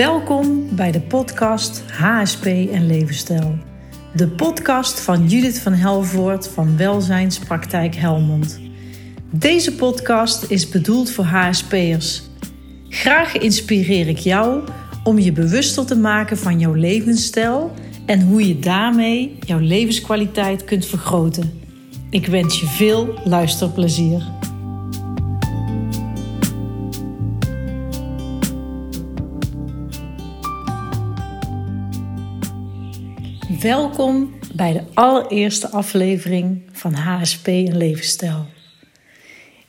Welkom bij de podcast HSP en Levensstijl. De podcast van Judith van Helvoort van Welzijnspraktijk Helmond. Deze podcast is bedoeld voor HSP'ers. Graag inspireer ik jou om je bewuster te maken van jouw levensstijl en hoe je daarmee jouw levenskwaliteit kunt vergroten. Ik wens je veel luisterplezier. Welkom bij de allereerste aflevering van HSP en Levensstijl.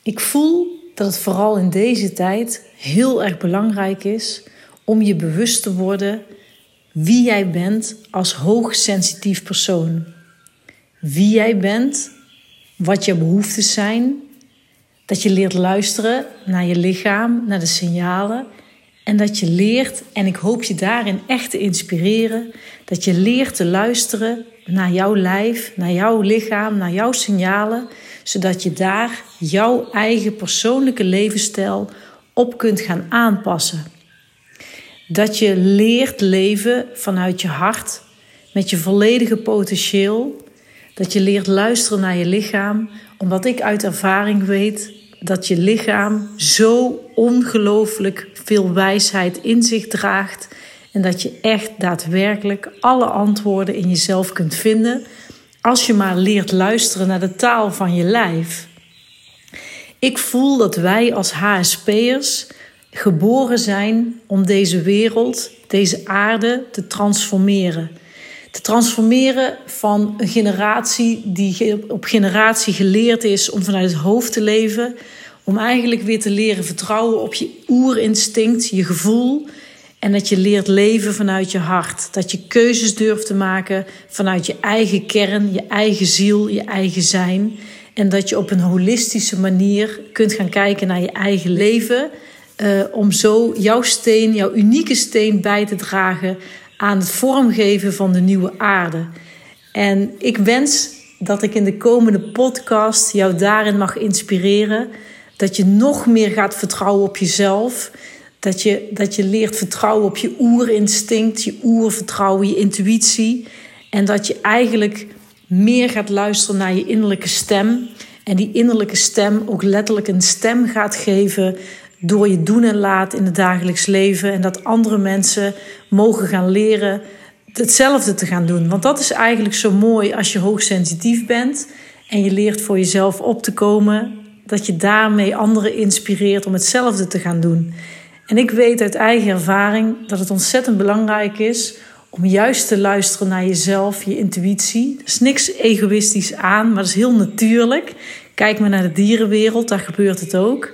Ik voel dat het vooral in deze tijd heel erg belangrijk is om je bewust te worden wie jij bent als hoogsensitief persoon. Wie jij bent, wat je behoeftes zijn, dat je leert luisteren naar je lichaam, naar de signalen en dat je leert, en ik hoop je daarin echt te inspireren, dat je leert te luisteren naar jouw lijf, naar jouw lichaam, naar jouw signalen, zodat je daar jouw eigen persoonlijke levensstijl op kunt gaan aanpassen. Dat je leert leven vanuit je hart, met je volledige potentieel. Dat je leert luisteren naar je lichaam, omdat ik uit ervaring weet dat je lichaam zo ongelooflijk veel wijsheid in zich draagt. En dat je echt daadwerkelijk alle antwoorden in jezelf kunt vinden. Als je maar leert luisteren naar de taal van je lijf. Ik voel dat wij als HSP'ers geboren zijn om deze wereld, deze aarde te transformeren. Te transformeren van een generatie die op generatie geleerd is om vanuit het hoofd te leven, om eigenlijk weer te leren vertrouwen op je oerinstinct, je gevoel. En dat je leert leven vanuit je hart. Dat je keuzes durft te maken vanuit je eigen kern, je eigen ziel, je eigen zijn. En dat je op een holistische manier kunt gaan kijken naar je eigen leven. Uh, om zo jouw steen, jouw unieke steen bij te dragen aan het vormgeven van de nieuwe aarde. En ik wens dat ik in de komende podcast jou daarin mag inspireren. Dat je nog meer gaat vertrouwen op jezelf. Dat je, dat je leert vertrouwen op je oerinstinct, je oervertrouwen, je intuïtie. En dat je eigenlijk meer gaat luisteren naar je innerlijke stem. En die innerlijke stem ook letterlijk een stem gaat geven door je doen en laat in het dagelijks leven. En dat andere mensen mogen gaan leren hetzelfde te gaan doen. Want dat is eigenlijk zo mooi als je hoogsensitief bent en je leert voor jezelf op te komen dat je daarmee anderen inspireert om hetzelfde te gaan doen. En ik weet uit eigen ervaring dat het ontzettend belangrijk is om juist te luisteren naar jezelf, je intuïtie. Er is niks egoïstisch aan, maar dat is heel natuurlijk. Kijk maar naar de dierenwereld, daar gebeurt het ook.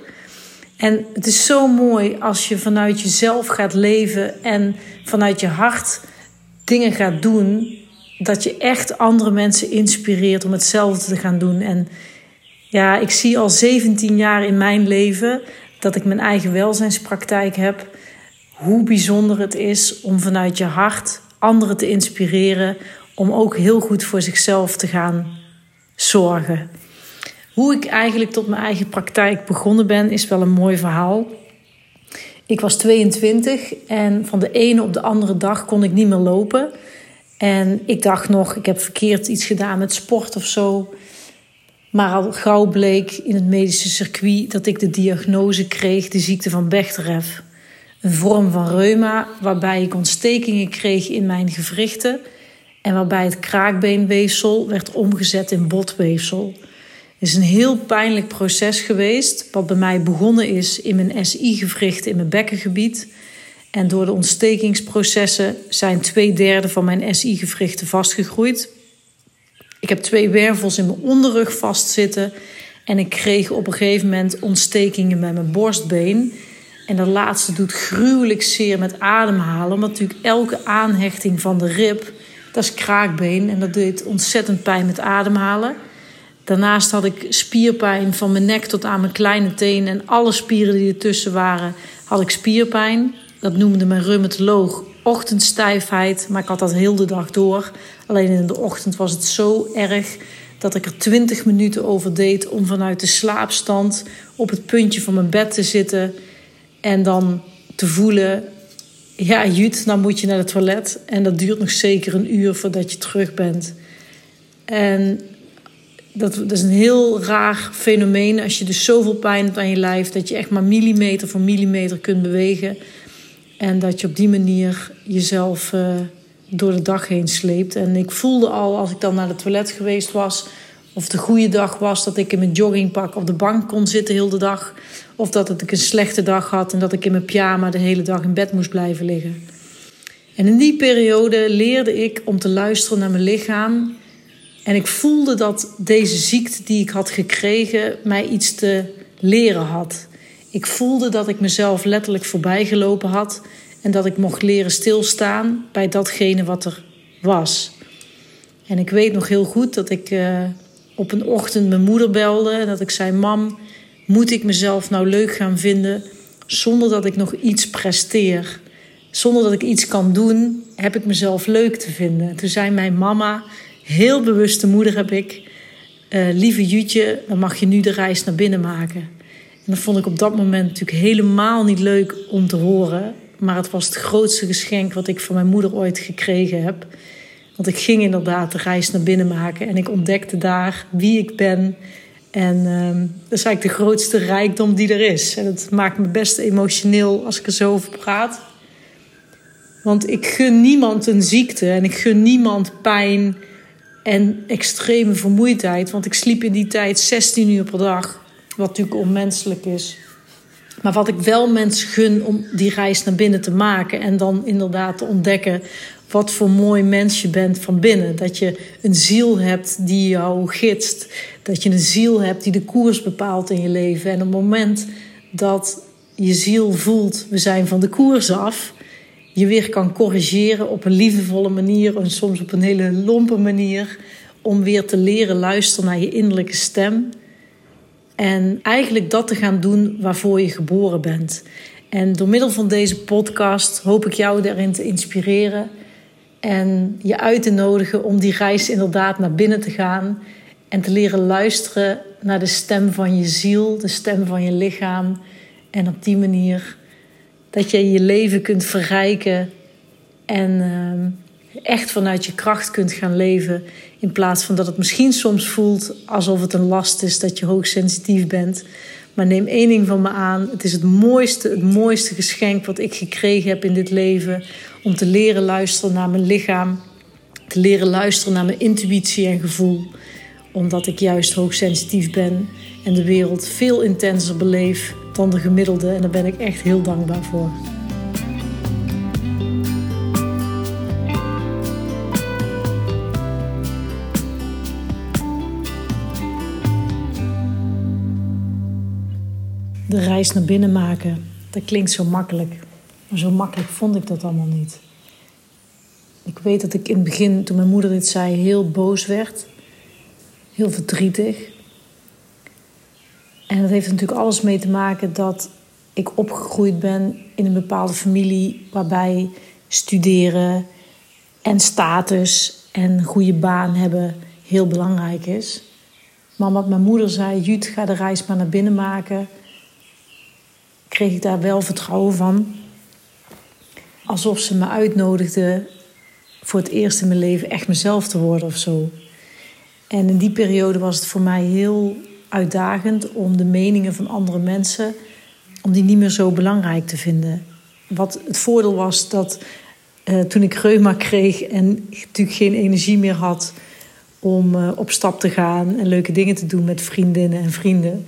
En het is zo mooi als je vanuit jezelf gaat leven en vanuit je hart dingen gaat doen, dat je echt andere mensen inspireert om hetzelfde te gaan doen. En ja, ik zie al 17 jaar in mijn leven dat ik mijn eigen welzijnspraktijk heb. Hoe bijzonder het is om vanuit je hart anderen te inspireren om ook heel goed voor zichzelf te gaan zorgen. Hoe ik eigenlijk tot mijn eigen praktijk begonnen ben, is wel een mooi verhaal. Ik was 22 en van de ene op de andere dag kon ik niet meer lopen. En ik dacht nog, ik heb verkeerd iets gedaan met sport of zo. Maar al gauw bleek in het medische circuit dat ik de diagnose kreeg, de ziekte van Bechterew. Een vorm van reuma waarbij ik ontstekingen kreeg in mijn gewrichten en waarbij het kraakbeenweefsel werd omgezet in botweefsel. Het is een heel pijnlijk proces geweest, wat bij mij begonnen is in mijn SI-gewricht in mijn bekkengebied. En door de ontstekingsprocessen zijn twee derde van mijn SI-gewrichten vastgegroeid. Ik heb twee wervels in mijn onderrug vastzitten. En ik kreeg op een gegeven moment ontstekingen met mijn borstbeen. En dat laatste doet gruwelijk zeer met ademhalen. Omdat natuurlijk elke aanhechting van de rib, dat is kraakbeen. En dat deed ontzettend pijn met ademhalen. Daarnaast had ik spierpijn van mijn nek tot aan mijn kleine teen. En alle spieren die ertussen waren, had ik spierpijn. Dat noemde mijn reumatoloog ochtendstijfheid. Maar ik had dat heel de dag door. Alleen in de ochtend was het zo erg dat ik er twintig minuten over deed om vanuit de slaapstand op het puntje van mijn bed te zitten. En dan te voelen ja, Jut, dan moet je naar het toilet. En dat duurt nog zeker een uur voordat je terug bent. En dat, dat is een heel raar fenomeen. Als je dus zoveel pijn hebt aan je lijf, dat je echt maar millimeter voor millimeter kunt bewegen. En dat je op die manier jezelf uh, door de dag heen sleept. En ik voelde al als ik dan naar het toilet geweest was, of de goede dag was, dat ik in mijn joggingpak op de bank kon zitten heel de dag. Of dat ik een slechte dag had en dat ik in mijn pyjama de hele dag in bed moest blijven liggen. En in die periode leerde ik om te luisteren naar mijn lichaam. En ik voelde dat deze ziekte die ik had gekregen mij iets te leren had. Ik voelde dat ik mezelf letterlijk voorbijgelopen had en dat ik mocht leren stilstaan bij datgene wat er was. En ik weet nog heel goed dat ik uh, op een ochtend mijn moeder belde en dat ik zei: Mam, moet ik mezelf nou leuk gaan vinden zonder dat ik nog iets presteer? Zonder dat ik iets kan doen, heb ik mezelf leuk te vinden. Toen zei mijn mama, heel bewuste moeder heb ik, uh, lieve Jutje, dan mag je nu de reis naar binnen maken. Dat vond ik op dat moment natuurlijk helemaal niet leuk om te horen. Maar het was het grootste geschenk wat ik van mijn moeder ooit gekregen heb. Want ik ging inderdaad de reis naar binnen maken en ik ontdekte daar wie ik ben. En uh, dat is eigenlijk de grootste rijkdom die er is. En het maakt me best emotioneel als ik er zo over praat. Want ik gun niemand een ziekte en ik gun niemand pijn en extreme vermoeidheid. Want ik sliep in die tijd 16 uur per dag, wat natuurlijk onmenselijk is. Maar wat ik wel mensen gun om die reis naar binnen te maken en dan inderdaad te ontdekken wat voor mooi mens je bent van binnen. Dat je een ziel hebt die jou gidst. Dat je een ziel hebt die de koers bepaalt in je leven. En op het moment dat je ziel voelt, we zijn van de koers af, je weer kan corrigeren op een liefdevolle manier en soms op een hele lompe manier. Om weer te leren luisteren naar je innerlijke stem. En eigenlijk dat te gaan doen waarvoor je geboren bent. En door middel van deze podcast hoop ik jou daarin te inspireren en je uit te nodigen om die reis inderdaad naar binnen te gaan en te leren luisteren naar de stem van je ziel, de stem van je lichaam. En op die manier dat je je leven kunt verrijken en uh, echt vanuit je kracht kunt gaan leven. In plaats van dat het misschien soms voelt alsof het een last is dat je hoogsensitief bent. Maar neem één ding van me aan: het is het mooiste, het mooiste geschenk wat ik gekregen heb in dit leven om te leren luisteren naar mijn lichaam, te leren luisteren naar mijn intuïtie en gevoel, omdat ik juist hoogsensitief ben en de wereld veel intenser beleef dan de gemiddelde. En daar ben ik echt heel dankbaar voor. De reis naar binnen maken, dat klinkt zo makkelijk. Maar zo makkelijk vond ik dat allemaal niet. Ik weet dat ik in het begin, toen mijn moeder dit zei, heel boos werd. Heel verdrietig. En dat heeft natuurlijk alles mee te maken dat ik opgegroeid ben in een bepaalde familie waarbij studeren en status en goede baan hebben heel belangrijk is. Maar wat mijn moeder zei, Jut, ga de reis maar naar binnen maken, kreeg ik daar wel vertrouwen van alsof ze me uitnodigde voor het eerst in mijn leven echt mezelf te worden of zo. En in die periode was het voor mij heel uitdagend om de meningen van andere mensen, om die niet meer zo belangrijk te vinden. Wat het voordeel was dat uh, toen ik reuma kreeg en natuurlijk geen energie meer had om uh, op stap te gaan en leuke dingen te doen met vriendinnen en vrienden,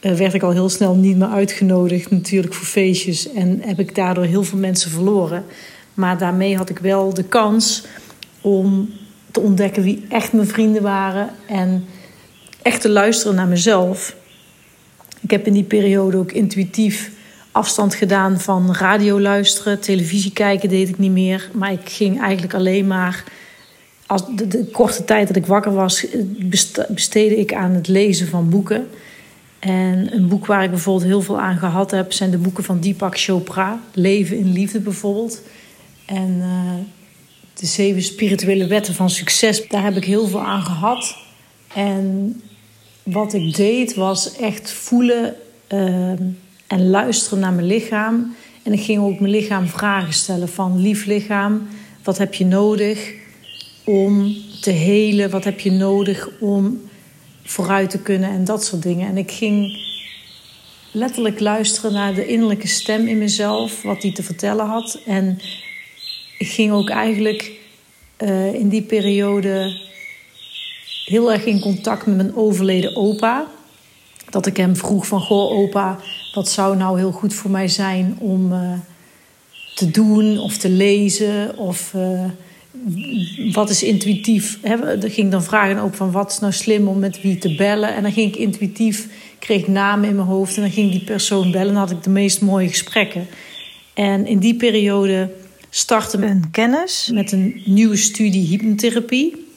werd ik al heel snel niet meer uitgenodigd natuurlijk voor feestjes. En heb ik daardoor heel veel mensen verloren. Maar daarmee had ik wel de kans om te ontdekken wie echt mijn vrienden waren. En echt te luisteren naar mezelf. Ik heb in die periode ook intuïtief afstand gedaan van radio luisteren. Televisie kijken deed ik niet meer. Maar ik ging eigenlijk alleen maar... Als de, de korte tijd dat ik wakker was, besteedde ik aan het lezen van boeken... En een boek waar ik bijvoorbeeld heel veel aan gehad heb, zijn de boeken van Deepak Chopra. Leven in Liefde bijvoorbeeld. En uh, de zeven spirituele wetten van succes. Daar heb ik heel veel aan gehad. En wat ik deed was echt voelen uh, en luisteren naar mijn lichaam. En ik ging ook mijn lichaam vragen stellen van lief lichaam, wat heb je nodig om te helen? Wat heb je nodig om vooruit te kunnen en dat soort dingen. En ik ging letterlijk luisteren naar de innerlijke stem in mezelf, wat die te vertellen had. En ik ging ook eigenlijk uh, in die periode heel erg in contact met mijn overleden opa. Dat ik hem vroeg van, goh opa, wat zou nou heel goed voor mij zijn om uh, te doen of te lezen of... Uh, wat is intuïtief? Er ging dan vragen ook van wat is nou slim om met wie te bellen. En dan ging ik intuïtief, kreeg namen in mijn hoofd en dan ging die persoon bellen. En dan had ik de meest mooie gesprekken. En in die periode startte een kennis met een nieuwe studie hypnotherapie.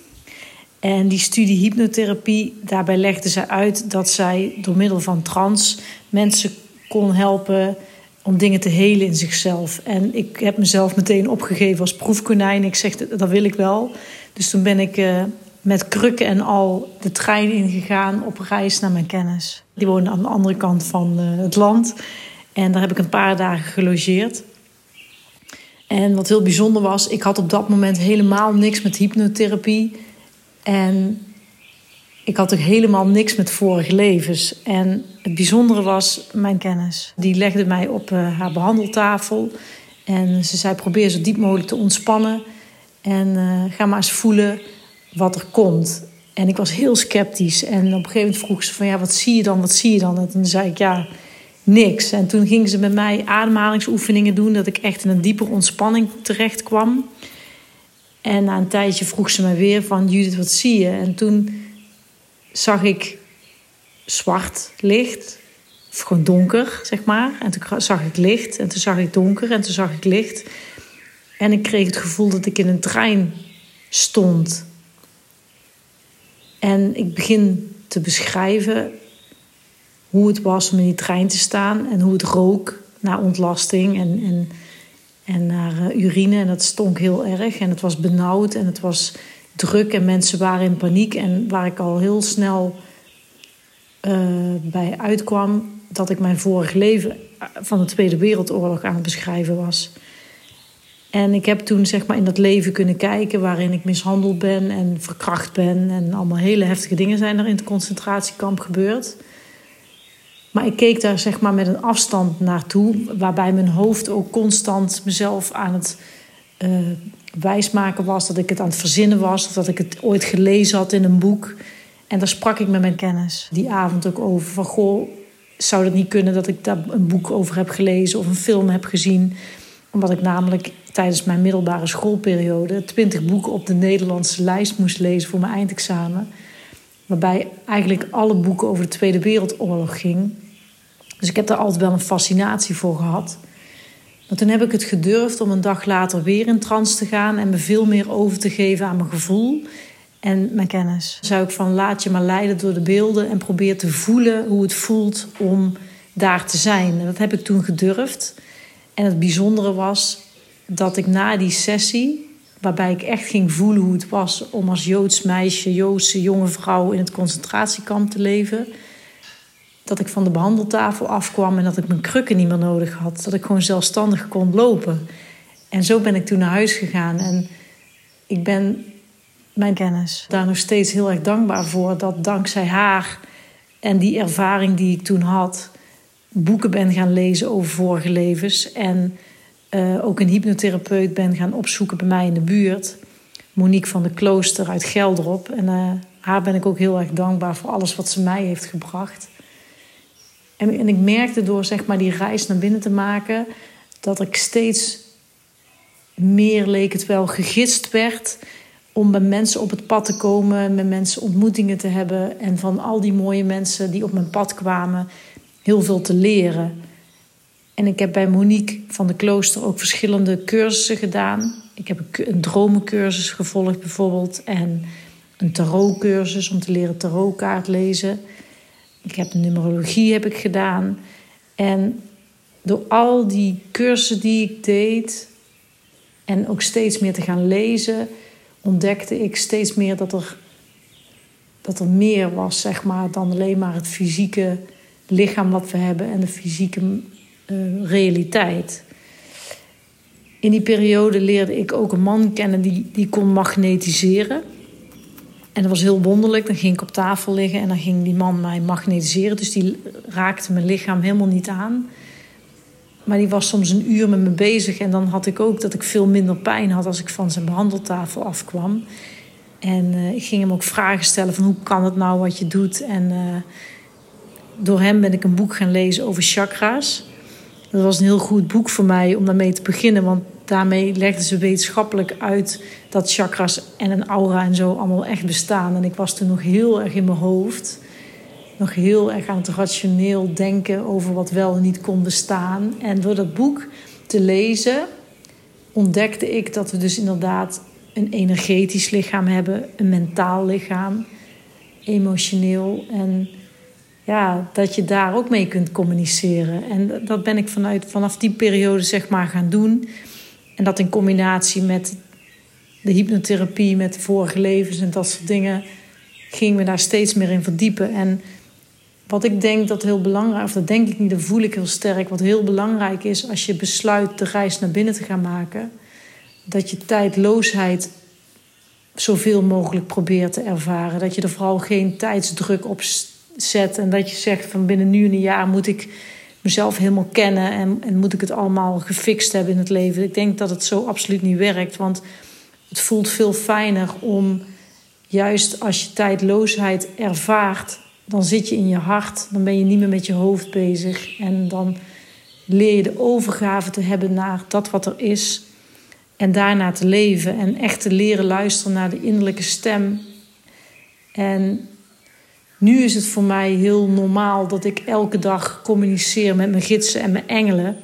En die studie hypnotherapie, daarbij legde zij uit dat zij door middel van trance mensen kon helpen om dingen te helen in zichzelf. En ik heb mezelf meteen opgegeven als proefkonijn. Ik zeg, dat wil ik wel. Dus toen ben ik uh, met krukken en al de trein ingegaan op reis naar mijn kennis. Die woonde aan de andere kant van uh, het land. En daar heb ik een paar dagen gelogeerd. En wat heel bijzonder was, ik had op dat moment helemaal niks met hypnotherapie. En ik had ook helemaal niks met vorige levens. En het bijzondere was mijn kennis. Die legde mij op uh, haar behandeltafel. En ze zei: probeer zo diep mogelijk te ontspannen. En uh, ga maar eens voelen wat er komt. En ik was heel sceptisch. En op een gegeven moment vroeg ze: van ja, wat zie je dan? Wat zie je dan? En toen zei ik: ja, niks. En toen ging ze met mij ademhalingsoefeningen doen. Dat ik echt in een dieper ontspanning terecht kwam. En na een tijdje vroeg ze me weer: van Judith, wat zie je? En toen zag ik zwart licht. Of gewoon donker, zeg maar. En toen zag ik licht. En toen zag ik donker. En toen zag ik licht. En ik kreeg het gevoel dat ik in een trein stond. En ik begin te beschrijven hoe het was om in die trein te staan. En hoe het rook naar ontlasting en, en, en naar uh, urine. En dat stonk heel erg. En het was benauwd en het was druk en mensen waren in paniek. En waar ik al heel snel uh, bij uitkwam dat ik mijn vorig leven van de Tweede Wereldoorlog aan het beschrijven was. En ik heb toen zeg maar in dat leven kunnen kijken waarin ik mishandeld ben en verkracht ben. En allemaal hele heftige dingen zijn er in het concentratiekamp gebeurd. Maar ik keek daar zeg maar met een afstand naartoe, waarbij mijn hoofd ook constant mezelf aan het uh, wijsmaken was, dat ik het aan het verzinnen was, of dat ik het ooit gelezen had in een boek. En daar sprak ik met mijn kennis die avond ook over. Van goh, zou het niet kunnen dat ik daar een boek over heb gelezen of een film heb gezien? Omdat ik namelijk tijdens mijn middelbare schoolperiode twintig boeken op de Nederlandse lijst moest lezen voor mijn eindexamen. Waarbij eigenlijk alle boeken over de Tweede Wereldoorlog ging. Dus ik heb daar altijd wel een fascinatie voor gehad. Maar toen heb ik het gedurfd om een dag later weer in trance te gaan en me veel meer over te geven aan mijn gevoel en mijn kennis. Zou ik van laat je maar leiden door de beelden en probeer te voelen hoe het voelt om daar te zijn. En dat heb ik toen gedurfd. En het bijzondere was dat ik na die sessie, waarbij ik echt ging voelen hoe het was om als Joods meisje, Joodse jonge vrouw in het concentratiekamp te leven dat ik van de behandeltafel afkwam en dat ik mijn krukken niet meer nodig had. Dat ik gewoon zelfstandig kon lopen. En zo ben ik toen naar huis gegaan. En ik ben mijn kennis daar nog steeds heel erg dankbaar voor. Dat dankzij haar en die ervaring die ik toen had, boeken ben gaan lezen over vorige levens. En uh, ook een hypnotherapeut ben gaan opzoeken bij mij in de buurt. Monique van de Klooster uit Gelderop. En uh, haar ben ik ook heel erg dankbaar voor alles wat ze mij heeft gebracht. En, ik merkte door zeg maar, die reis naar binnen te maken dat ik steeds meer leek het wel gegidst werd om met mensen op het pad te komen, met mensen ontmoetingen te hebben en van al die mooie mensen die op mijn pad kwamen heel veel te leren. En ik heb bij Monique van de Klooster ook verschillende cursussen gedaan. Ik heb een dromencursus gevolgd bijvoorbeeld en een tarotcursus om te leren tarotkaart lezen. Ik heb numerologie heb ik gedaan. En door al die cursussen die ik deed en ook steeds meer te gaan lezen, ontdekte ik steeds meer dat er, dat er meer was, zeg maar, dan alleen maar het fysieke lichaam wat we hebben en de fysieke uh, realiteit. In die periode leerde ik ook een man kennen die, die kon magnetiseren. En dat was heel wonderlijk. Dan ging ik op tafel liggen en dan ging die man mij magnetiseren. Dus die raakte mijn lichaam helemaal niet aan. Maar die was soms een uur met me bezig. En dan had ik ook dat ik veel minder pijn had als ik van zijn behandeltafel afkwam. En uh, ik ging hem ook vragen stellen van hoe kan het nou wat je doet. En uh, door hem ben ik een boek gaan lezen over chakra's. Dat was een heel goed boek voor mij om daarmee te beginnen. Want daarmee legden ze wetenschappelijk uit dat chakras en een aura en zo allemaal echt bestaan. En ik was toen nog heel erg in mijn hoofd. Nog heel erg aan het rationeel denken over wat wel en niet kon bestaan. En door dat boek te lezen ontdekte ik dat we dus inderdaad een energetisch lichaam hebben, een mentaal lichaam, emotioneel. En ja, dat je daar ook mee kunt communiceren. En dat ben ik vanuit, vanaf die periode zeg maar gaan doen. En dat in combinatie met de hypnotherapie, met de vorige levens en dat soort dingen, gingen we daar steeds meer in verdiepen. En wat ik denk dat heel belangrijk, of dat denk ik niet, dat voel ik heel sterk. Wat heel belangrijk is als je besluit de reis naar binnen te gaan maken, dat je tijdloosheid zoveel mogelijk probeert te ervaren. Dat je er vooral geen tijdsdruk op zet en dat je zegt van binnen nu een jaar moet ik mezelf helemaal kennen en, en moet ik het allemaal gefixt hebben in het leven. Ik denk dat het zo absoluut niet werkt, want het voelt veel fijner om juist als je tijdloosheid ervaart, dan zit je in je hart, dan ben je niet meer met je hoofd bezig en dan leer je de overgave te hebben naar dat wat er is en daarna te leven en echt te leren luisteren naar de innerlijke stem. En nu is het voor mij heel normaal dat ik elke dag communiceer met mijn gidsen en mijn engelen.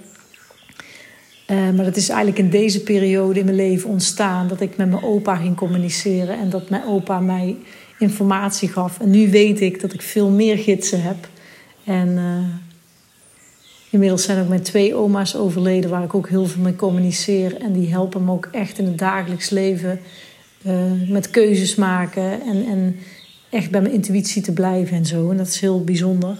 Uh, maar dat is eigenlijk in deze periode in mijn leven ontstaan. Dat ik met mijn opa ging communiceren en dat mijn opa mij informatie gaf. En nu weet ik dat ik veel meer gidsen heb. En uh, inmiddels zijn ook mijn twee oma's overleden, waar ik ook heel veel mee communiceer. En die helpen me ook echt in het dagelijks leven uh, met keuzes maken en. en echt bij mijn intuïtie te blijven en zo. En dat is heel bijzonder.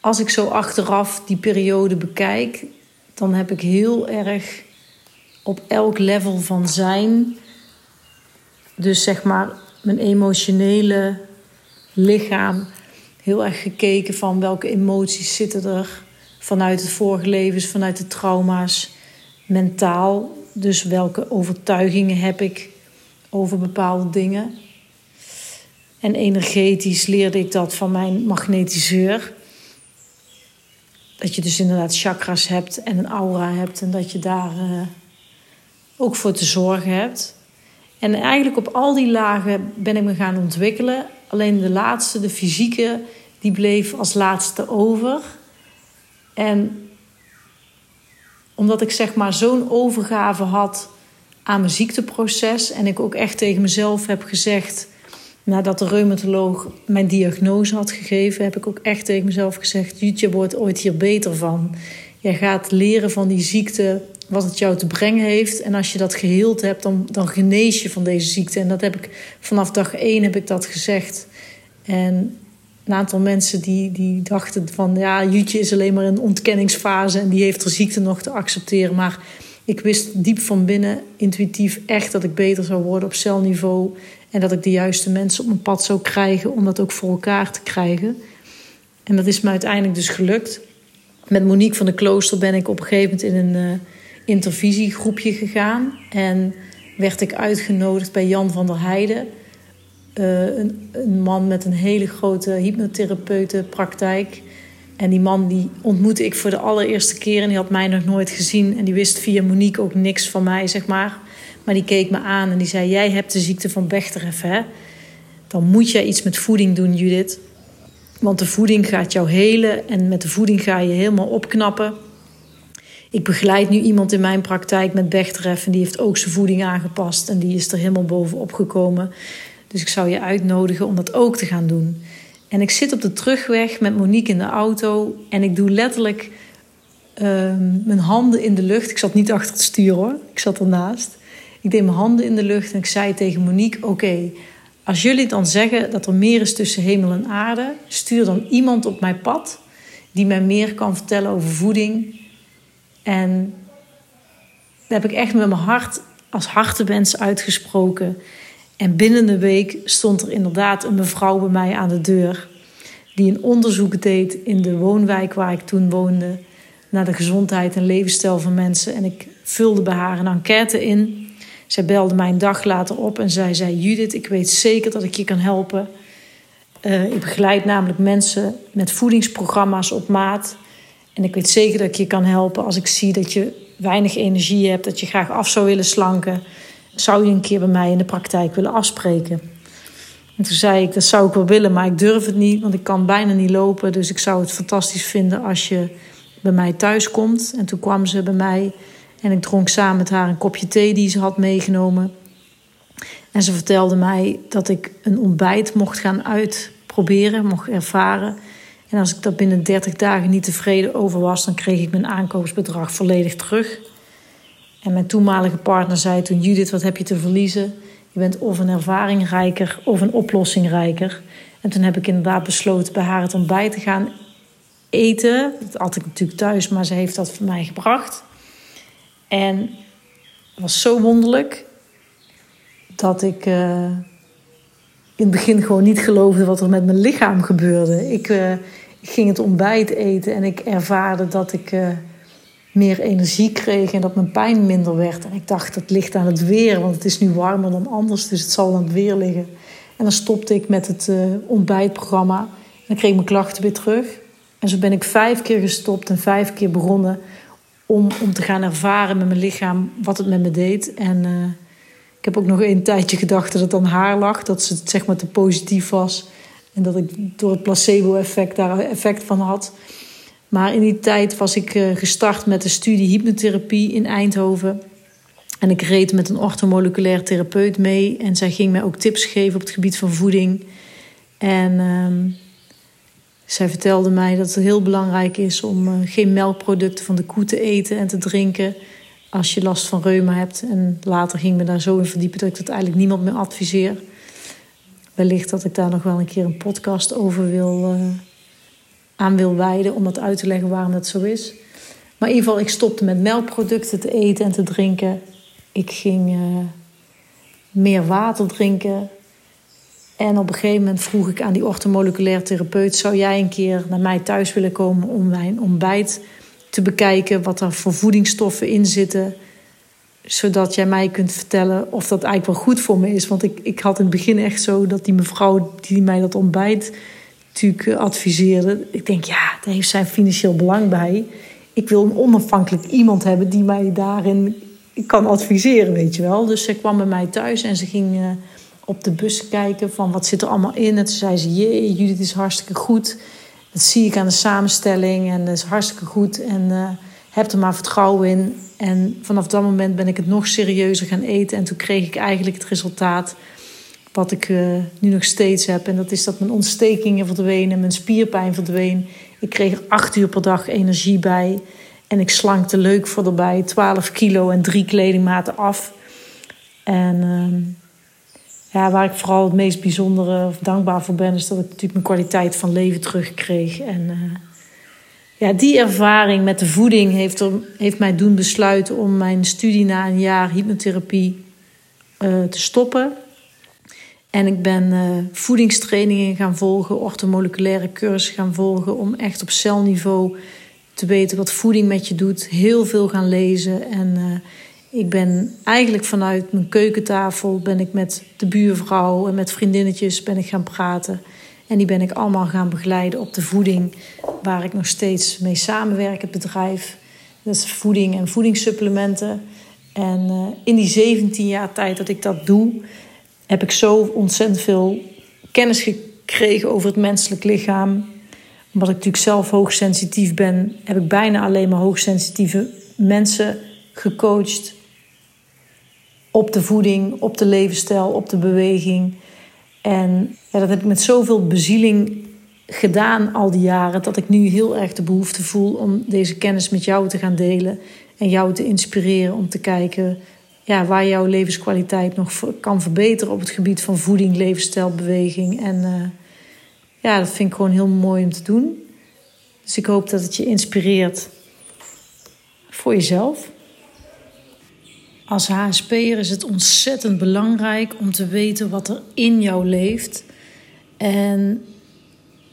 Als ik zo achteraf die periode bekijk, dan heb ik heel erg op elk level van zijn, dus zeg maar mijn emotionele lichaam, heel erg gekeken van welke emoties zitten er vanuit het vorige levens, vanuit de trauma's, mentaal. Dus welke overtuigingen heb ik over bepaalde dingen. En energetisch leerde ik dat van mijn magnetiseur. Dat je dus inderdaad chakras hebt en een aura hebt en dat je daar uh, ook voor te zorgen hebt. En eigenlijk op al die lagen ben ik me gaan ontwikkelen. Alleen de laatste, de fysieke, die bleef als laatste over. En omdat ik zeg maar zo'n overgave had aan mijn ziekteproces. En ik ook echt tegen mezelf heb gezegd, nadat de reumatoloog mijn diagnose had gegeven, heb ik ook echt tegen mezelf gezegd: Jutje wordt ooit hier beter van. Je gaat leren van die ziekte, wat het jou te brengen heeft. En als je dat geheeld hebt, dan, dan genees je van deze ziekte. En dat heb ik vanaf dag één heb ik dat gezegd. En een aantal mensen die, die dachten van ja, Jutje is alleen maar in ontkenningsfase en die heeft de ziekte nog te accepteren. Maar ik wist diep van binnen, intuïtief, echt dat ik beter zou worden op celniveau. En dat ik de juiste mensen op mijn pad zou krijgen om dat ook voor elkaar te krijgen. En dat is me uiteindelijk dus gelukt. Met Monique van de Klooster ben ik op een gegeven moment in een uh, intervisiegroepje gegaan. En werd ik uitgenodigd bij Jan van der Heijden. Uh, een, een, man met een hele grote hypnotherapeutenpraktijk. En die man die ontmoette ik voor de allereerste keer en die had mij nog nooit gezien. En die wist via Monique ook niks van mij, zeg maar. Maar die keek me aan en die zei: Jij hebt de ziekte van Bechterew, hè? Dan moet jij iets met voeding doen, Judith. Want de voeding gaat jou helen en met de voeding ga je helemaal opknappen. Ik begeleid nu iemand in mijn praktijk met Bechterew en die heeft ook zijn voeding aangepast en die is er helemaal bovenop gekomen. Dus ik zou je uitnodigen om dat ook te gaan doen. En ik zit op de terugweg met Monique in de auto en ik doe letterlijk ehm, mijn handen in de lucht. Ik zat niet achter het stuur hoor, ik zat ernaast. Ik deed mijn handen in de lucht en ik zei tegen Monique: Oké, als jullie dan zeggen dat er meer is tussen hemel en aarde, stuur dan iemand op mijn pad die mij meer kan vertellen over voeding En daar heb ik echt met mijn hart als hartenwens uitgesproken. En binnen een week stond er inderdaad een mevrouw bij mij aan de deur. Die een onderzoek deed in de woonwijk waar ik toen woonde. Naar de gezondheid en levensstijl van mensen. En ik vulde bij haar een enquête in. Zij belde mij een dag later op en zij zei: Judith, ik weet zeker dat ik je kan helpen. Uh, ik begeleid namelijk mensen met voedingsprogramma's op maat. En ik weet zeker dat ik je kan helpen als ik zie dat je weinig energie hebt, dat je graag af zou willen slanken. Zou je een keer bij mij in de praktijk willen afspreken? En toen zei ik, dat zou ik wel willen, maar ik durf het niet, want ik kan bijna niet lopen. Dus ik zou het fantastisch vinden als je bij mij thuis komt. En toen kwam ze bij mij en ik dronk samen met haar een kopje thee die ze had meegenomen. En ze vertelde mij dat ik een ontbijt mocht gaan uitproberen, mocht ervaren. En als ik daar binnen 30 dagen niet tevreden over was, dan kreeg ik mijn aankoopsbedrag volledig terug. En mijn toenmalige partner zei toen: Judith, wat heb je te verliezen? Je bent of een ervaring rijker of een oplossing rijker. En toen heb ik inderdaad besloten bij haar het ontbijt te gaan eten. Dat had ik natuurlijk thuis, maar ze heeft dat voor mij gebracht. En het was zo wonderlijk dat ik uh, in het begin gewoon niet geloofde wat er met mijn lichaam gebeurde. Ik, ik ging het ontbijt eten en ik ervaarde dat ik uh, meer energie kreeg en dat mijn pijn minder werd. En ik dacht, dat ligt aan het weer, want het is nu warmer dan anders, dus het zal aan het weer liggen. En dan stopte ik met het ontbijtprogramma en dan kreeg ik mijn klachten weer terug. En zo ben ik vijf keer gestopt en vijf keer begonnen om, om te gaan ervaren met mijn lichaam wat het met me deed. En uh, ik heb ook nog een tijdje gedacht dat het aan haar lag, dat ze zeg maar te positief was. En dat ik door het placebo-effect daar effect van had. Maar in die tijd was ik uh, gestart met de studie hypnotherapie in Eindhoven. En ik reed met een orthomoleculair therapeut mee. En zij ging mij ook tips geven op het gebied van voeding. En uh, zij vertelde mij dat het heel belangrijk is om uh, geen melkproducten van de koe te eten en te drinken als je last van reuma hebt. En later ging me daar zo in verdiepen dat ik dat eigenlijk niemand meer adviseer. Wellicht dat ik daar nog wel een keer een podcast over wil, uh, aan wil wijden om dat uit te leggen waarom dat zo is. Maar in ieder geval, ik stopte met melkproducten te eten en te drinken. Ik ging uh, meer water drinken. En op een gegeven moment vroeg ik aan die orthomoleculair therapeut: zou jij een keer naar mij thuis willen komen om mijn ontbijt te bekijken, wat er voor voedingsstoffen in zitten, zodat jij mij kunt vertellen of dat eigenlijk wel goed voor me is. Want ik, ik had in het begin echt zo dat die mevrouw die mij dat ontbijt natuurlijk adviseerde, ik denk ja, daar heeft zij financieel belang bij. Ik wil een onafhankelijk iemand hebben die mij daarin kan adviseren, weet je wel. Dus ze kwam bij mij thuis en ze ging. Uh, op de bus kijken van wat zit er allemaal in. En toen zei ze, jee, Judith is hartstikke goed. Dat zie ik aan de samenstelling en dat is hartstikke goed. En uh, heb er maar vertrouwen in. En vanaf dat moment ben ik het nog serieuzer gaan eten. En toen kreeg ik eigenlijk het resultaat wat ik uh, nu nog steeds heb. En dat is dat mijn ontstekingen verdwenen, mijn spierpijn verdween. Ik kreeg er acht uur per dag energie bij. En ik slankte leuk voor erbij. 12 kilo en drie kledingmaten af. En... Uh, ja, waar ik vooral het meest bijzondere of dankbaar voor ben, is dat ik natuurlijk mijn kwaliteit van leven terugkreeg. En uh, ja, die ervaring met de voeding heeft, er, heeft mij doen besluiten om mijn studie na een jaar hypnotherapie uh, te stoppen. En ik ben uh, voedingstrainingen gaan volgen, orthomoleculaire cursussen gaan volgen, om echt op celniveau te weten wat voeding met je doet. Heel veel gaan lezen en ik ben eigenlijk vanuit mijn keukentafel ben ik met de buurvrouw en met vriendinnetjes ben ik gaan praten. En die ben ik allemaal gaan begeleiden op de voeding, waar ik nog steeds mee samenwerk, het bedrijf. Dat is voeding en voedingssupplementen. En uh, in die 17 jaar tijd dat ik dat doe, heb ik zo ontzettend veel kennis gekregen over het menselijk lichaam. Omdat ik natuurlijk zelf hoogsensitief ben, heb ik bijna alleen maar hoogsensitieve mensen gecoacht op de voeding, op de levensstijl, op de beweging. En dat heb ik met zoveel bezieling gedaan al die jaren, dat ik nu heel erg de behoefte voel om deze kennis met jou te gaan delen en jou te inspireren om te kijken ja, waar jouw levenskwaliteit nog kan verbeteren op het gebied van voeding, levensstijl, beweging. En uh, ja, dat vind ik gewoon heel mooi om te doen. Dus ik hoop dat het je inspireert voor jezelf. Als HSP'er is het ontzettend belangrijk om te weten wat er in jou leeft. En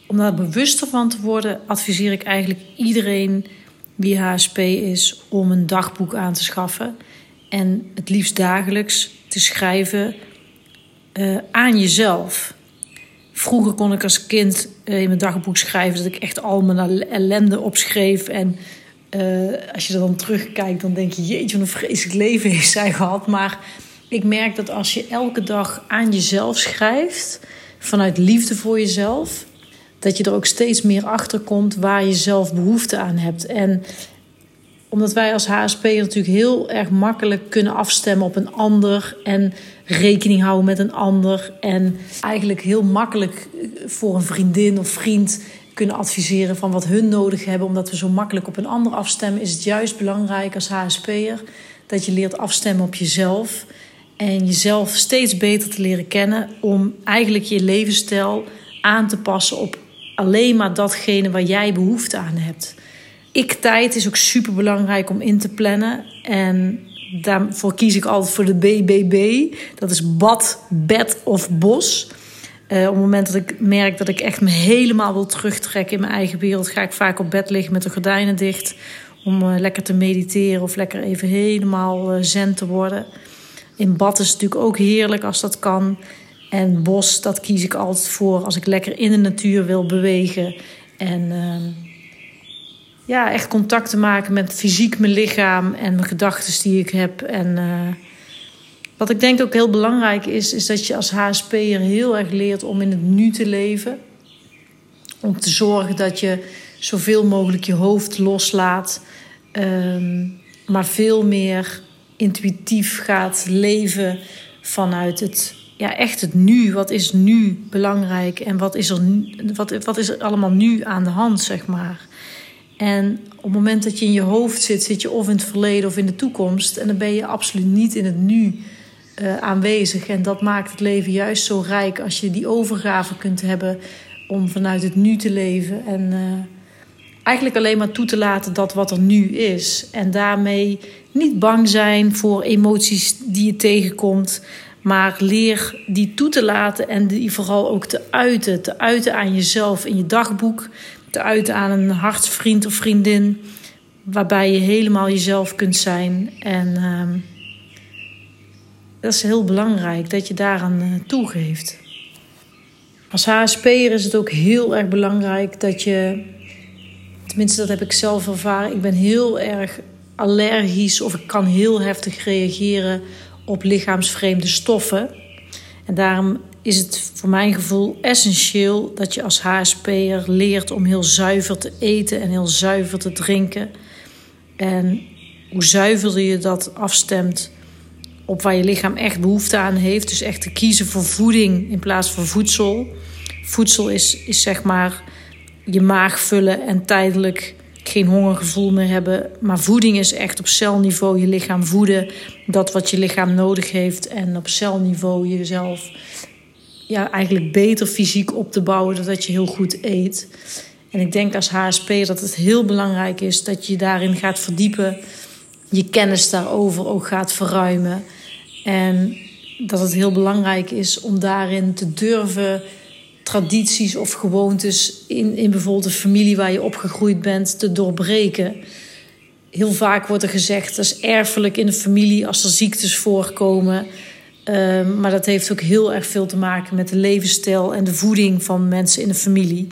om daar bewuster van te worden, adviseer ik eigenlijk iedereen wie HSP is om een dagboek aan te schaffen. En het liefst dagelijks te schrijven uh, aan jezelf. Vroeger kon ik als kind uh, in mijn dagboek schrijven dat ik echt al mijn ellende opschreef. En uh, als je dan terugkijkt, dan denk je: jeetje, wat een vreselijk leven heeft zij gehad. Maar ik merk dat als je elke dag aan jezelf schrijft, vanuit liefde voor jezelf, dat je er ook steeds meer achter komt waar je zelf behoefte aan hebt. En omdat wij als HSP natuurlijk heel erg makkelijk kunnen afstemmen op een ander en rekening houden met een ander. En eigenlijk heel makkelijk voor een vriendin of vriend kunnen adviseren van wat hun nodig hebben, omdat we zo makkelijk op een ander afstemmen, is het juist belangrijk als HSP'er dat je leert afstemmen op jezelf. En jezelf steeds beter te leren kennen om eigenlijk je levensstijl aan te passen op alleen maar datgene waar jij behoefte aan hebt. Ik-tijd is ook super belangrijk om in te plannen. En daarvoor kies ik altijd voor de BBB. Dat is bad, bed of bos. Uh, op het moment dat ik merk dat ik echt me helemaal wil terugtrekken in mijn eigen wereld, ga ik vaak op bed liggen met de gordijnen dicht. Om uh, lekker te mediteren of lekker even helemaal uh, zen te worden. In bad is het natuurlijk ook heerlijk als dat kan. En bos, dat kies ik altijd voor als ik lekker in de natuur wil bewegen. En ehm, ja, echt contact te maken met fysiek mijn lichaam en mijn gedachten die ik heb. En uh, wat ik denk ook heel belangrijk is, is dat je als HSP'er heel erg leert om in het nu te leven. Om te zorgen dat je zoveel mogelijk je hoofd loslaat. Um, maar veel meer intuïtief gaat leven vanuit het ja, echt het nu. Wat is nu belangrijk en wat is er, wat, wat is er allemaal nu aan de hand, zeg maar. En op het moment dat je in je hoofd zit, zit je of in het verleden of in de toekomst. En dan ben je absoluut niet in het nu uh, aanwezig. En dat maakt het leven juist zo rijk als je die overgave kunt hebben om vanuit het nu te leven. En uh, eigenlijk alleen maar toe te laten dat wat er nu is. En daarmee niet bang zijn voor emoties die je tegenkomt. Maar leer die toe te laten en die vooral ook te uiten. Te uiten aan jezelf in je dagboek. Uiten aan een hartsvriend of vriendin. Waarbij je helemaal jezelf kunt zijn. En uh, dat is heel belangrijk dat je daaraan uh, toegeeft. Als HSP'er is het ook heel erg belangrijk dat je. Tenminste, dat heb ik zelf ervaren. Ik ben heel erg allergisch of ik kan heel heftig reageren op lichaamsvreemde stoffen. En daarom is het voor mijn gevoel essentieel dat je als HSP'er leert om heel zuiver te eten en heel zuiver te drinken. En hoe zuiverder je dat afstemt op waar je lichaam echt behoefte aan heeft. Dus echt te kiezen voor voeding in plaats van voedsel. Voedsel is, is zeg maar je maag vullen en tijdelijk geen hongergevoel meer hebben. Maar voeding is echt op celniveau je lichaam voeden. Dat wat je lichaam nodig heeft. En op celniveau jezelf ja, eigenlijk beter fysiek op te bouwen. Dat je heel goed eet. En ik denk als HSP dat het heel belangrijk is dat je daarin gaat verdiepen. Je kennis daarover ook gaat verruimen. En dat het heel belangrijk is om daarin te durven tradities of gewoontes in, in bijvoorbeeld een familie waar je opgegroeid bent te doorbreken. Heel vaak wordt er gezegd dat is erfelijk in de familie als er ziektes voorkomen. Uh, maar dat heeft ook heel erg veel te maken met de levensstijl en de voeding van mensen in de familie.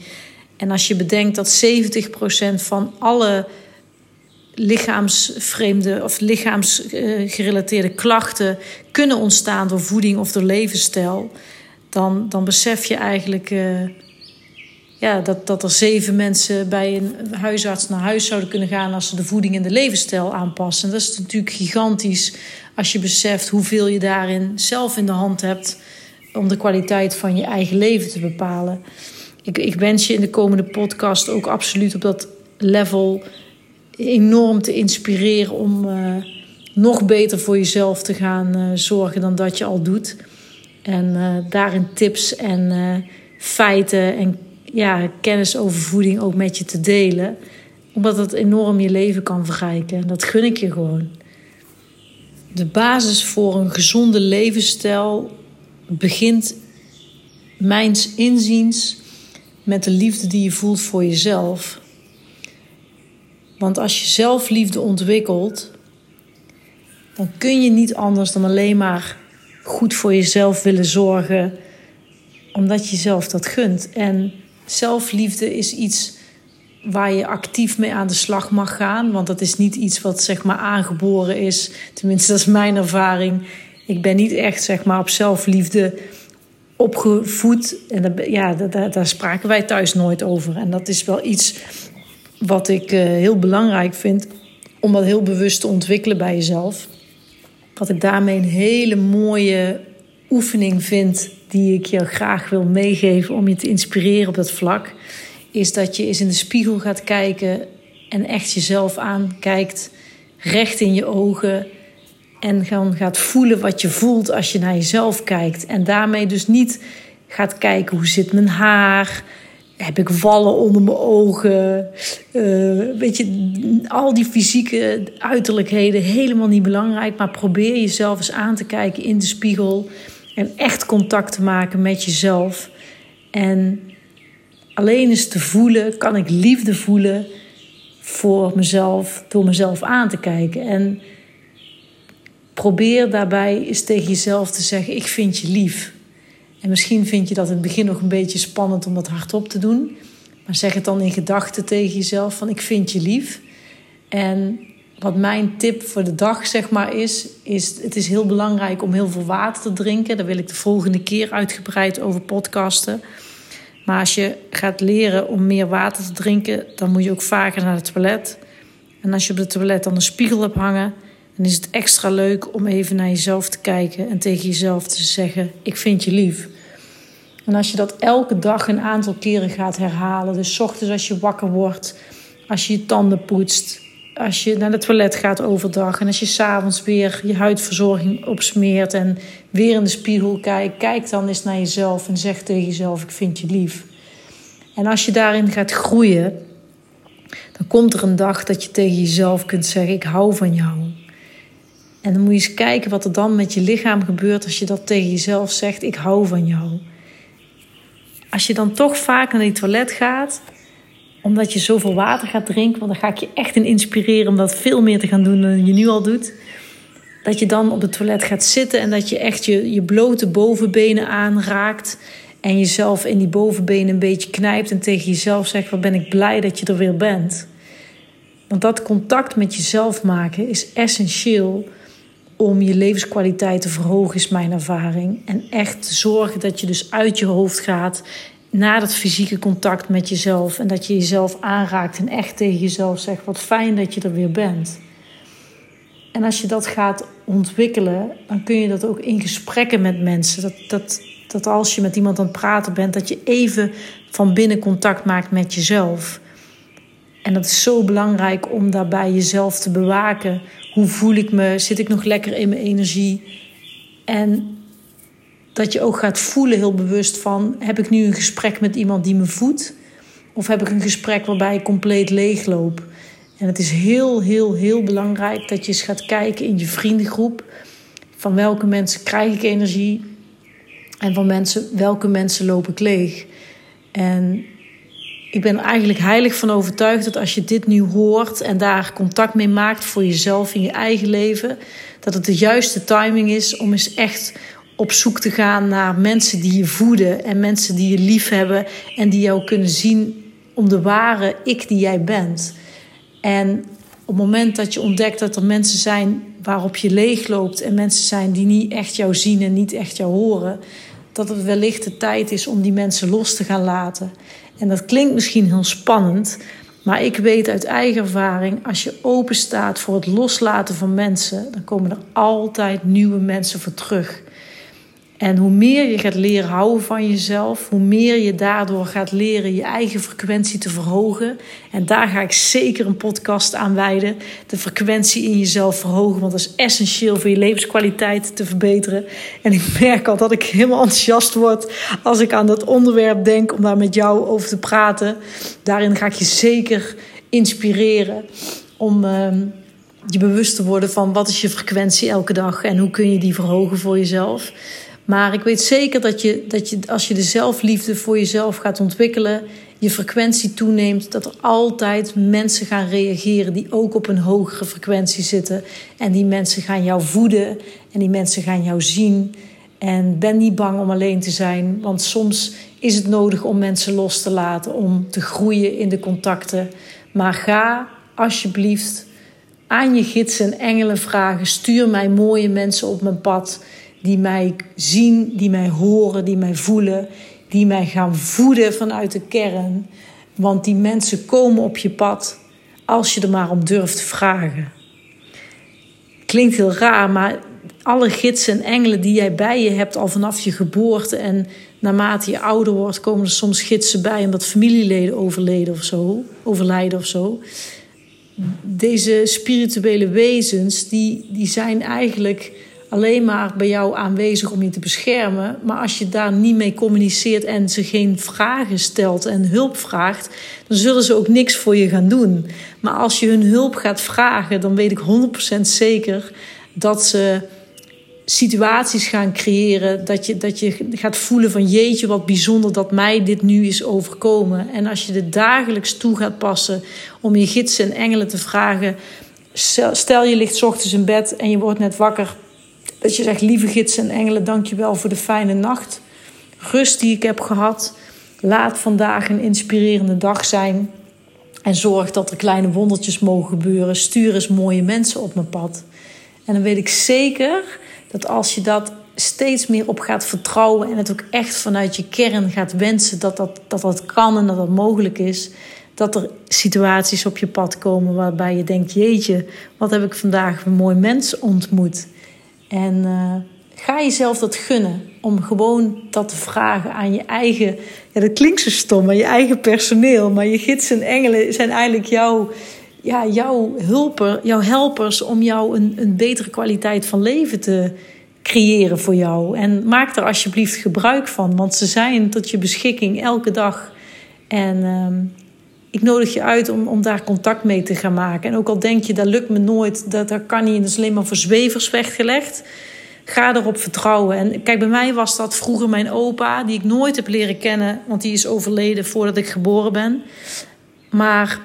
En als je bedenkt dat 70% van alle lichaamsvreemde of lichaamsgerelateerde klachten kunnen ontstaan door voeding of door levensstijl dan, dan besef je eigenlijk uh, ja, dat, dat er zeven mensen bij een huisarts naar huis zouden kunnen gaan als ze de voeding en de levensstijl aanpassen. Dat is natuurlijk gigantisch als je beseft hoeveel je daarin zelf in de hand hebt om de kwaliteit van je eigen leven te bepalen. Ik, ik wens je in de komende podcast ook absoluut op dat level enorm te inspireren om uh, nog beter voor jezelf te gaan uh, zorgen dan dat je al doet. En uh, daarin tips en feiten en ja, kennis over voeding ook met je te delen. Omdat het enorm je leven kan verrijken. En dat gun ik je gewoon. De basis voor een gezonde levensstijl begint, mijns inziens, met de liefde die je voelt voor jezelf. Want als je zelfliefde ontwikkelt, dan kun je niet anders dan alleen maar goed voor jezelf willen zorgen, omdat je zelf dat gunt. En zelfliefde is iets waar je actief mee aan de slag mag gaan, want dat is niet iets wat zeg maar aangeboren is. Tenminste, dat is mijn ervaring. Ik ben niet echt zeg maar op zelfliefde opgevoed. En ja, daar, daar spraken wij thuis nooit over. En dat is wel iets wat ik uh, heel belangrijk vind om dat heel bewust te ontwikkelen bij jezelf. Wat ik daarmee een hele mooie oefening vind, die ik je graag wil meegeven om je te inspireren op dat vlak, is dat je eens in de spiegel gaat kijken en echt jezelf aankijkt, recht in je ogen. En dan gaat voelen wat je voelt als je naar jezelf kijkt. En daarmee dus niet gaat kijken hoe zit mijn haar, heb ik vallen onder mijn ogen? Uh, weet je, al die fysieke uiterlijkheden helemaal niet belangrijk. Maar probeer jezelf eens aan te kijken in de spiegel. En echt contact te maken met jezelf. En alleen eens te voelen, kan ik liefde voelen voor mezelf, door mezelf aan te kijken. En probeer daarbij eens tegen jezelf te zeggen: Ik vind je lief. En misschien vind je dat in het begin nog een beetje spannend om dat hardop te doen. Maar zeg het dan in gedachten tegen jezelf van ik vind je lief. En wat mijn tip voor de dag zeg maar is, is het is heel belangrijk om heel veel water te drinken. Daar wil ik de volgende keer uitgebreid over podcasten. Maar als je gaat leren om meer water te drinken, dan moet je ook vaker naar het toilet. En als je op het toilet dan een spiegel hebt hangen, dan is het extra leuk om even naar jezelf te kijken en tegen jezelf te zeggen: Ik vind je lief. En als je dat elke dag een aantal keren gaat herhalen, dus ochtends als je wakker wordt, als je je tanden poetst, als je naar het toilet gaat overdag en als je s'avonds weer je huidverzorging opsmeert en weer in de spiegel kijkt, kijk dan eens naar jezelf en zeg tegen jezelf: Ik vind je lief. En als je daarin gaat groeien, dan komt er een dag dat je tegen jezelf kunt zeggen: Ik hou van jou. En dan moet je eens kijken wat er dan met je lichaam gebeurt als je dat tegen jezelf zegt: Ik hou van jou. Als je dan toch vaak naar die toilet gaat, omdat je zoveel water gaat drinken, want dan ga ik je echt in inspireren om dat veel meer te gaan doen dan je nu al doet. Dat je dan op het toilet gaat zitten en dat je echt je, je blote bovenbenen aanraakt. En jezelf in die bovenbenen een beetje knijpt en tegen jezelf zegt: Wat ben ik blij dat je er weer bent. Want dat contact met jezelf maken is essentieel om je levenskwaliteit te verhogen, is mijn ervaring. En echt zorgen dat je dus uit je hoofd gaat naar dat fysieke contact met jezelf. En dat je jezelf aanraakt en echt tegen jezelf zegt: Wat fijn dat je er weer bent. En als je dat gaat ontwikkelen, dan kun je dat ook in gesprekken met mensen. Dat, dat, dat als je met iemand aan het praten bent, dat je even van binnen contact maakt met jezelf. En dat is zo belangrijk om daarbij jezelf te bewaken. Hoe voel ik me? Zit ik nog lekker in mijn energie? En dat je ook gaat voelen heel bewust van... heb ik nu een gesprek met iemand die me voedt? Of heb ik een gesprek waarbij ik compleet leegloop? En het is heel, heel, heel belangrijk dat je eens gaat kijken in je vriendengroep... van welke mensen krijg ik energie... en van mensen, welke mensen loop ik leeg. En ik ben eigenlijk heilig van overtuigd dat als je dit nu hoort en daar contact mee maakt voor jezelf in je eigen leven, dat het de juiste timing is om eens echt op zoek te gaan naar mensen die je voeden en mensen die je lief hebben en die jou kunnen zien om de ware ik die jij bent. En op het moment dat je ontdekt dat er mensen zijn waarop je leegloopt en mensen zijn die niet echt jou zien en niet echt jou horen, dat het wellicht de tijd is om die mensen los te gaan laten. En dat klinkt misschien heel spannend, maar ik weet uit eigen ervaring, als je open staat voor het loslaten van mensen, dan komen er altijd nieuwe mensen voor terug. En hoe meer je gaat leren houden van jezelf, hoe meer je daardoor gaat leren je eigen frequentie te verhogen. En daar ga ik zeker een podcast aan wijden. De frequentie in jezelf verhogen, want dat is essentieel voor je levenskwaliteit te verbeteren. En ik merk al dat ik helemaal enthousiast word als ik aan dat onderwerp denk om daar met jou over te praten. Daarin ga ik je zeker inspireren. Om ehm, je bewust te worden van wat is je frequentie elke dag en hoe kun je die verhogen voor jezelf. Maar ik weet zeker dat je, dat je als je de zelfliefde voor jezelf gaat ontwikkelen, je frequentie toeneemt, dat er altijd mensen gaan reageren die ook op een hogere frequentie zitten. En die mensen gaan jou voeden en die mensen gaan jou zien. En ben niet bang om alleen te zijn, want soms is het nodig om mensen los te laten, om te groeien in de contacten. Maar ga alsjeblieft aan je gidsen en engelen vragen: stuur mij mooie mensen op mijn pad die mij zien, die mij horen, die mij voelen, die mij gaan voeden vanuit de kern. Want die mensen komen op je pad als je er maar om durft te vragen. Klinkt heel raar, maar alle gidsen en engelen die jij bij je hebt al vanaf je geboorte en naarmate je ouder wordt, komen er soms gidsen bij omdat familieleden overleden of zo, overlijden of zo. Deze spirituele wezens, die, die zijn eigenlijk alleen maar bij jou aanwezig om je te beschermen. Maar als je daar niet mee communiceert en ze geen vragen stelt en hulp vraagt, dan zullen ze ook niks voor je gaan doen. Maar als je hun hulp gaat vragen, dan weet ik 100% zeker dat ze situaties gaan creëren. Dat je, dat je gaat voelen van jeetje, wat bijzonder dat mij dit nu is overkomen. En als je er dagelijks toe gaat passen om je gidsen en engelen te vragen. Stel je ligt ochtends in bed en je wordt net wakker. Dat je zegt, lieve gidsen en engelen, dank je wel voor de fijne nacht. Rust die ik heb gehad. Laat vandaag een inspirerende dag zijn. En zorg dat er kleine wondertjes mogen gebeuren. Stuur eens mooie mensen op mijn pad. En dan weet ik zeker dat als je dat steeds meer op gaat vertrouwen en het ook echt vanuit je kern gaat wensen dat dat, dat, dat kan en dat dat mogelijk is, dat er situaties op je pad komen waarbij je denkt: Jeetje, wat heb ik vandaag een mooi mens ontmoet. En uh, ga jezelf dat gunnen om gewoon dat te vragen aan je eigen. Ja, dat klinkt zo stom, maar je eigen personeel. Maar je gidsen en engelen zijn eigenlijk jouw, ja, jouw, hulper, jouw helpers om jou een, een betere kwaliteit van leven te creëren voor jou. En maak er alsjeblieft gebruik van, want ze zijn tot je beschikking elke dag. En uh, ik nodig je uit om, om daar contact mee te gaan maken. En ook al denk je, dat lukt me nooit, dat, dat kan niet, dat is alleen maar voor zwevers weggelegd. Ga erop vertrouwen. En kijk, bij mij was dat vroeger mijn opa, die ik nooit heb leren kennen, want die is overleden voordat ik geboren ben. Maar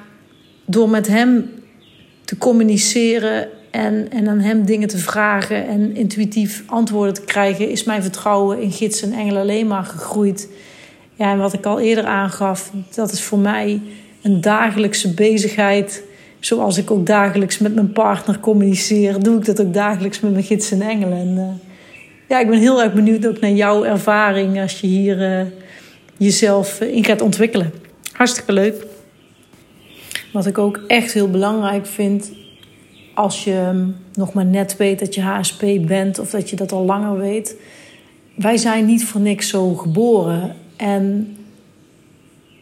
door met hem te communiceren en, en aan hem dingen te vragen en intuïtief antwoorden te krijgen, is mijn vertrouwen in gids en engelen alleen maar gegroeid. Ja, en wat ik al eerder aangaf, dat is voor mij een dagelijkse bezigheid. Zoals ik ook dagelijks met mijn partner communiceer, doe ik dat ook dagelijks met mijn gids en engelen. En, uh, ja, ik ben heel erg benieuwd ook naar jouw ervaring als je hier uh, jezelf in gaat ontwikkelen. Hartstikke leuk. Wat ik ook echt heel belangrijk vind, als je nog maar net weet dat je HSP bent of dat je dat al langer weet. Wij zijn niet voor niks zo geboren. En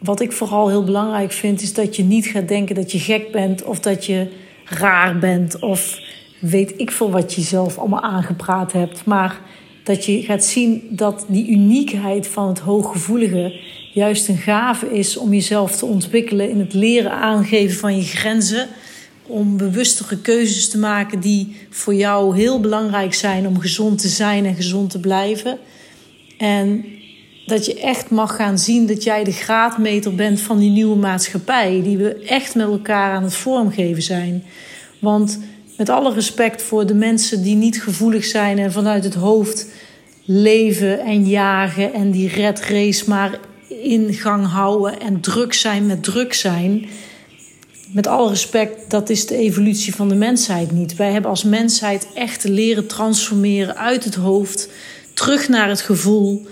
wat ik vooral heel belangrijk vind, is dat je niet gaat denken dat je gek bent of dat je raar bent of weet ik veel wat je zelf allemaal aangepraat hebt. Maar dat je gaat zien dat die uniekheid van het hooggevoelige juist een gave is om jezelf te ontwikkelen in het leren aangeven van je grenzen. Om bewustere keuzes te maken die voor jou heel belangrijk zijn om gezond te zijn en gezond te blijven. En dat je echt mag gaan zien dat jij de graadmeter bent van die nieuwe maatschappij. Die we echt met elkaar aan het vormgeven zijn. Want met alle respect voor de mensen die niet gevoelig zijn en vanuit het hoofd leven en jagen en die red race maar in gang houden en druk zijn met druk zijn. Met alle respect, dat is de evolutie van de mensheid niet. Wij hebben als mensheid echt leren transformeren uit het hoofd, terug naar het gevoel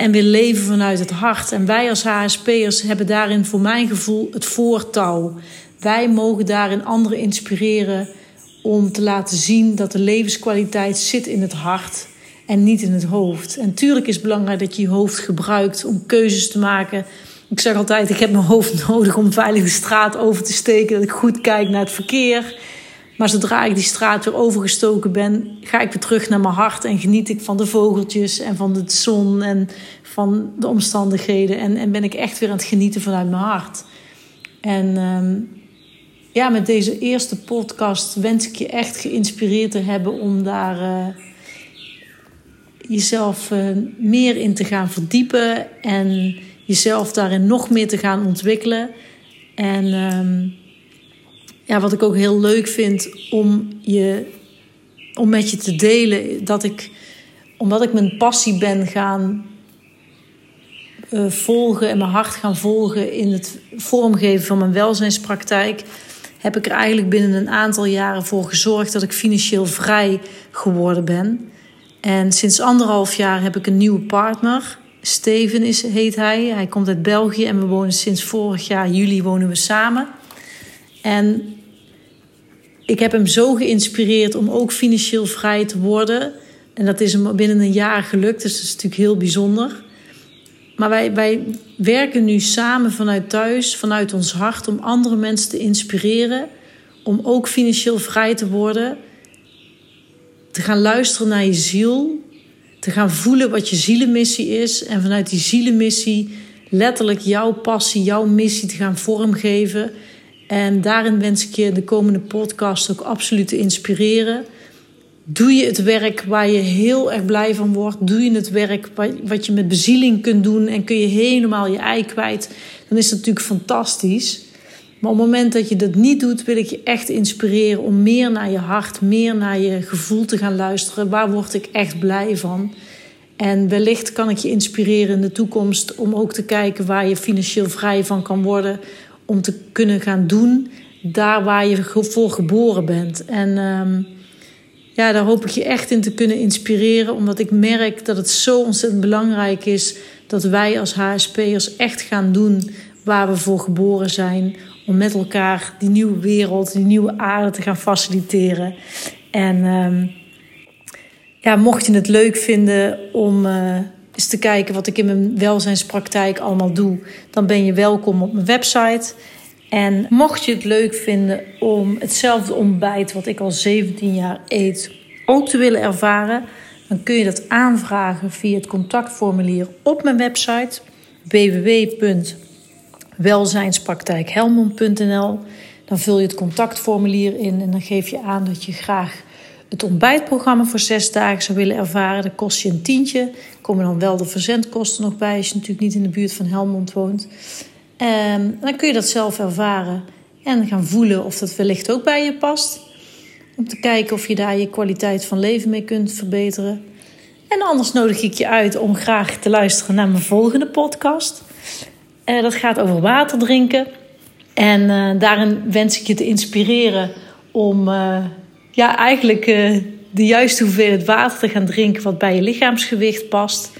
en weer leven vanuit het hart. En wij als HSP'ers hebben daarin voor mijn gevoel het voortouw. Wij mogen daarin anderen inspireren om te laten zien dat de levenskwaliteit zit in het hart en niet in het hoofd. En tuurlijk is het belangrijk dat je je hoofd gebruikt om keuzes te maken. Ik zeg altijd, ik heb mijn hoofd nodig om veilig de straat over te steken. Dat ik goed kijk naar het verkeer. Maar zodra ik die straat weer overgestoken ben, ga ik weer terug naar mijn hart en geniet ik van de vogeltjes en van de zon en van de omstandigheden. En, en ben ik echt weer aan het genieten vanuit mijn hart. En um, ja, met deze eerste podcast wens ik je echt geïnspireerd te hebben om daar uh, jezelf uh, meer in te gaan verdiepen en jezelf daarin nog meer te gaan ontwikkelen. En um, ja, wat ik ook heel leuk vind om, je, om met je te delen, dat ik, omdat ik mijn passie ben gaan uh, volgen en mijn hart gaan volgen in het vormgeven van mijn welzijnspraktijk, heb ik er eigenlijk binnen een aantal jaren voor gezorgd dat ik financieel vrij geworden ben. En sinds anderhalf jaar heb ik een nieuwe partner. Steven is, heet hij. Hij komt uit België en we wonen sinds vorig jaar juli wonen we samen. En ik heb hem zo geïnspireerd om ook financieel vrij te worden. En dat is hem binnen een jaar gelukt, dus dat is natuurlijk heel bijzonder. Maar wij, wij werken nu samen vanuit thuis, vanuit ons hart, om andere mensen te inspireren. Om ook financieel vrij te worden. Te gaan luisteren naar je ziel. Te gaan voelen wat je zielenmissie is. En vanuit die zielenmissie letterlijk jouw passie, jouw missie te gaan vormgeven. En daarin wens ik je de komende podcast ook absoluut te inspireren. Doe je het werk waar je heel erg blij van wordt? Doe je het werk wat je met bezieling kunt doen en kun je helemaal je ei kwijt? Dan is dat natuurlijk fantastisch. Maar op het moment dat je dat niet doet, wil ik je echt inspireren om meer naar je hart, meer naar je gevoel te gaan luisteren. Waar word ik echt blij van? En wellicht kan ik je inspireren in de toekomst om ook te kijken waar je financieel vrij van kan worden. Om te kunnen gaan doen daar waar je voor geboren bent. En. Um, ja, daar hoop ik je echt in te kunnen inspireren. Omdat ik merk dat het zo ontzettend belangrijk is dat wij als HSP'ers echt gaan doen waar we voor geboren zijn. Om met elkaar die nieuwe wereld, die nieuwe aarde te gaan faciliteren. En um, ja, mocht je het leuk vinden om uh, te kijken wat ik in mijn welzijnspraktijk allemaal doe, dan ben je welkom op mijn website. En mocht je het leuk vinden om hetzelfde ontbijt wat ik al 17 jaar eet ook te willen ervaren, dan kun je dat aanvragen via het contactformulier op mijn website www.welzijnspraktijkhelmond.nl. Dan vul je het contactformulier in en dan geef je aan dat je graag het ontbijtprogramma voor zes dagen zou willen ervaren. Dat kost je een tientje. Komen dan wel de verzendkosten nog bij als je natuurlijk niet in de buurt van Helmond woont. Ehm, dan kun je dat zelf ervaren en gaan voelen of dat wellicht ook bij je past. Om te kijken of je daar je kwaliteit van leven mee kunt verbeteren. En anders nodig ik je uit om graag te luisteren naar mijn volgende podcast. Uh, dat gaat over water drinken. En uh, daarin wens ik je te inspireren om uh, ja, eigenlijk de juiste hoeveelheid water te gaan drinken wat bij je lichaamsgewicht past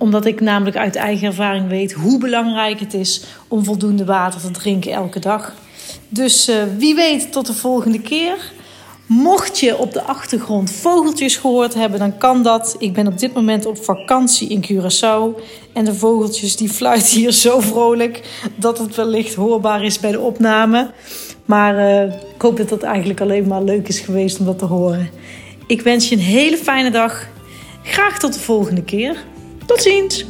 omdat ik namelijk uit eigen ervaring weet hoe belangrijk het is om voldoende water te drinken elke dag. Dus uh, wie weet tot de volgende keer. Mocht je op de achtergrond vogeltjes gehoord hebben, dan kan dat. Ik ben op dit moment op vakantie in Curaçao. En de vogeltjes die fluiten hier zo vrolijk dat het wellicht hoorbaar is bij de opname. Maar uh, ik hoop dat het eigenlijk alleen maar leuk is geweest om dat te horen. Ik wens je een hele fijne dag. Graag tot de volgende keer. Tot ziens!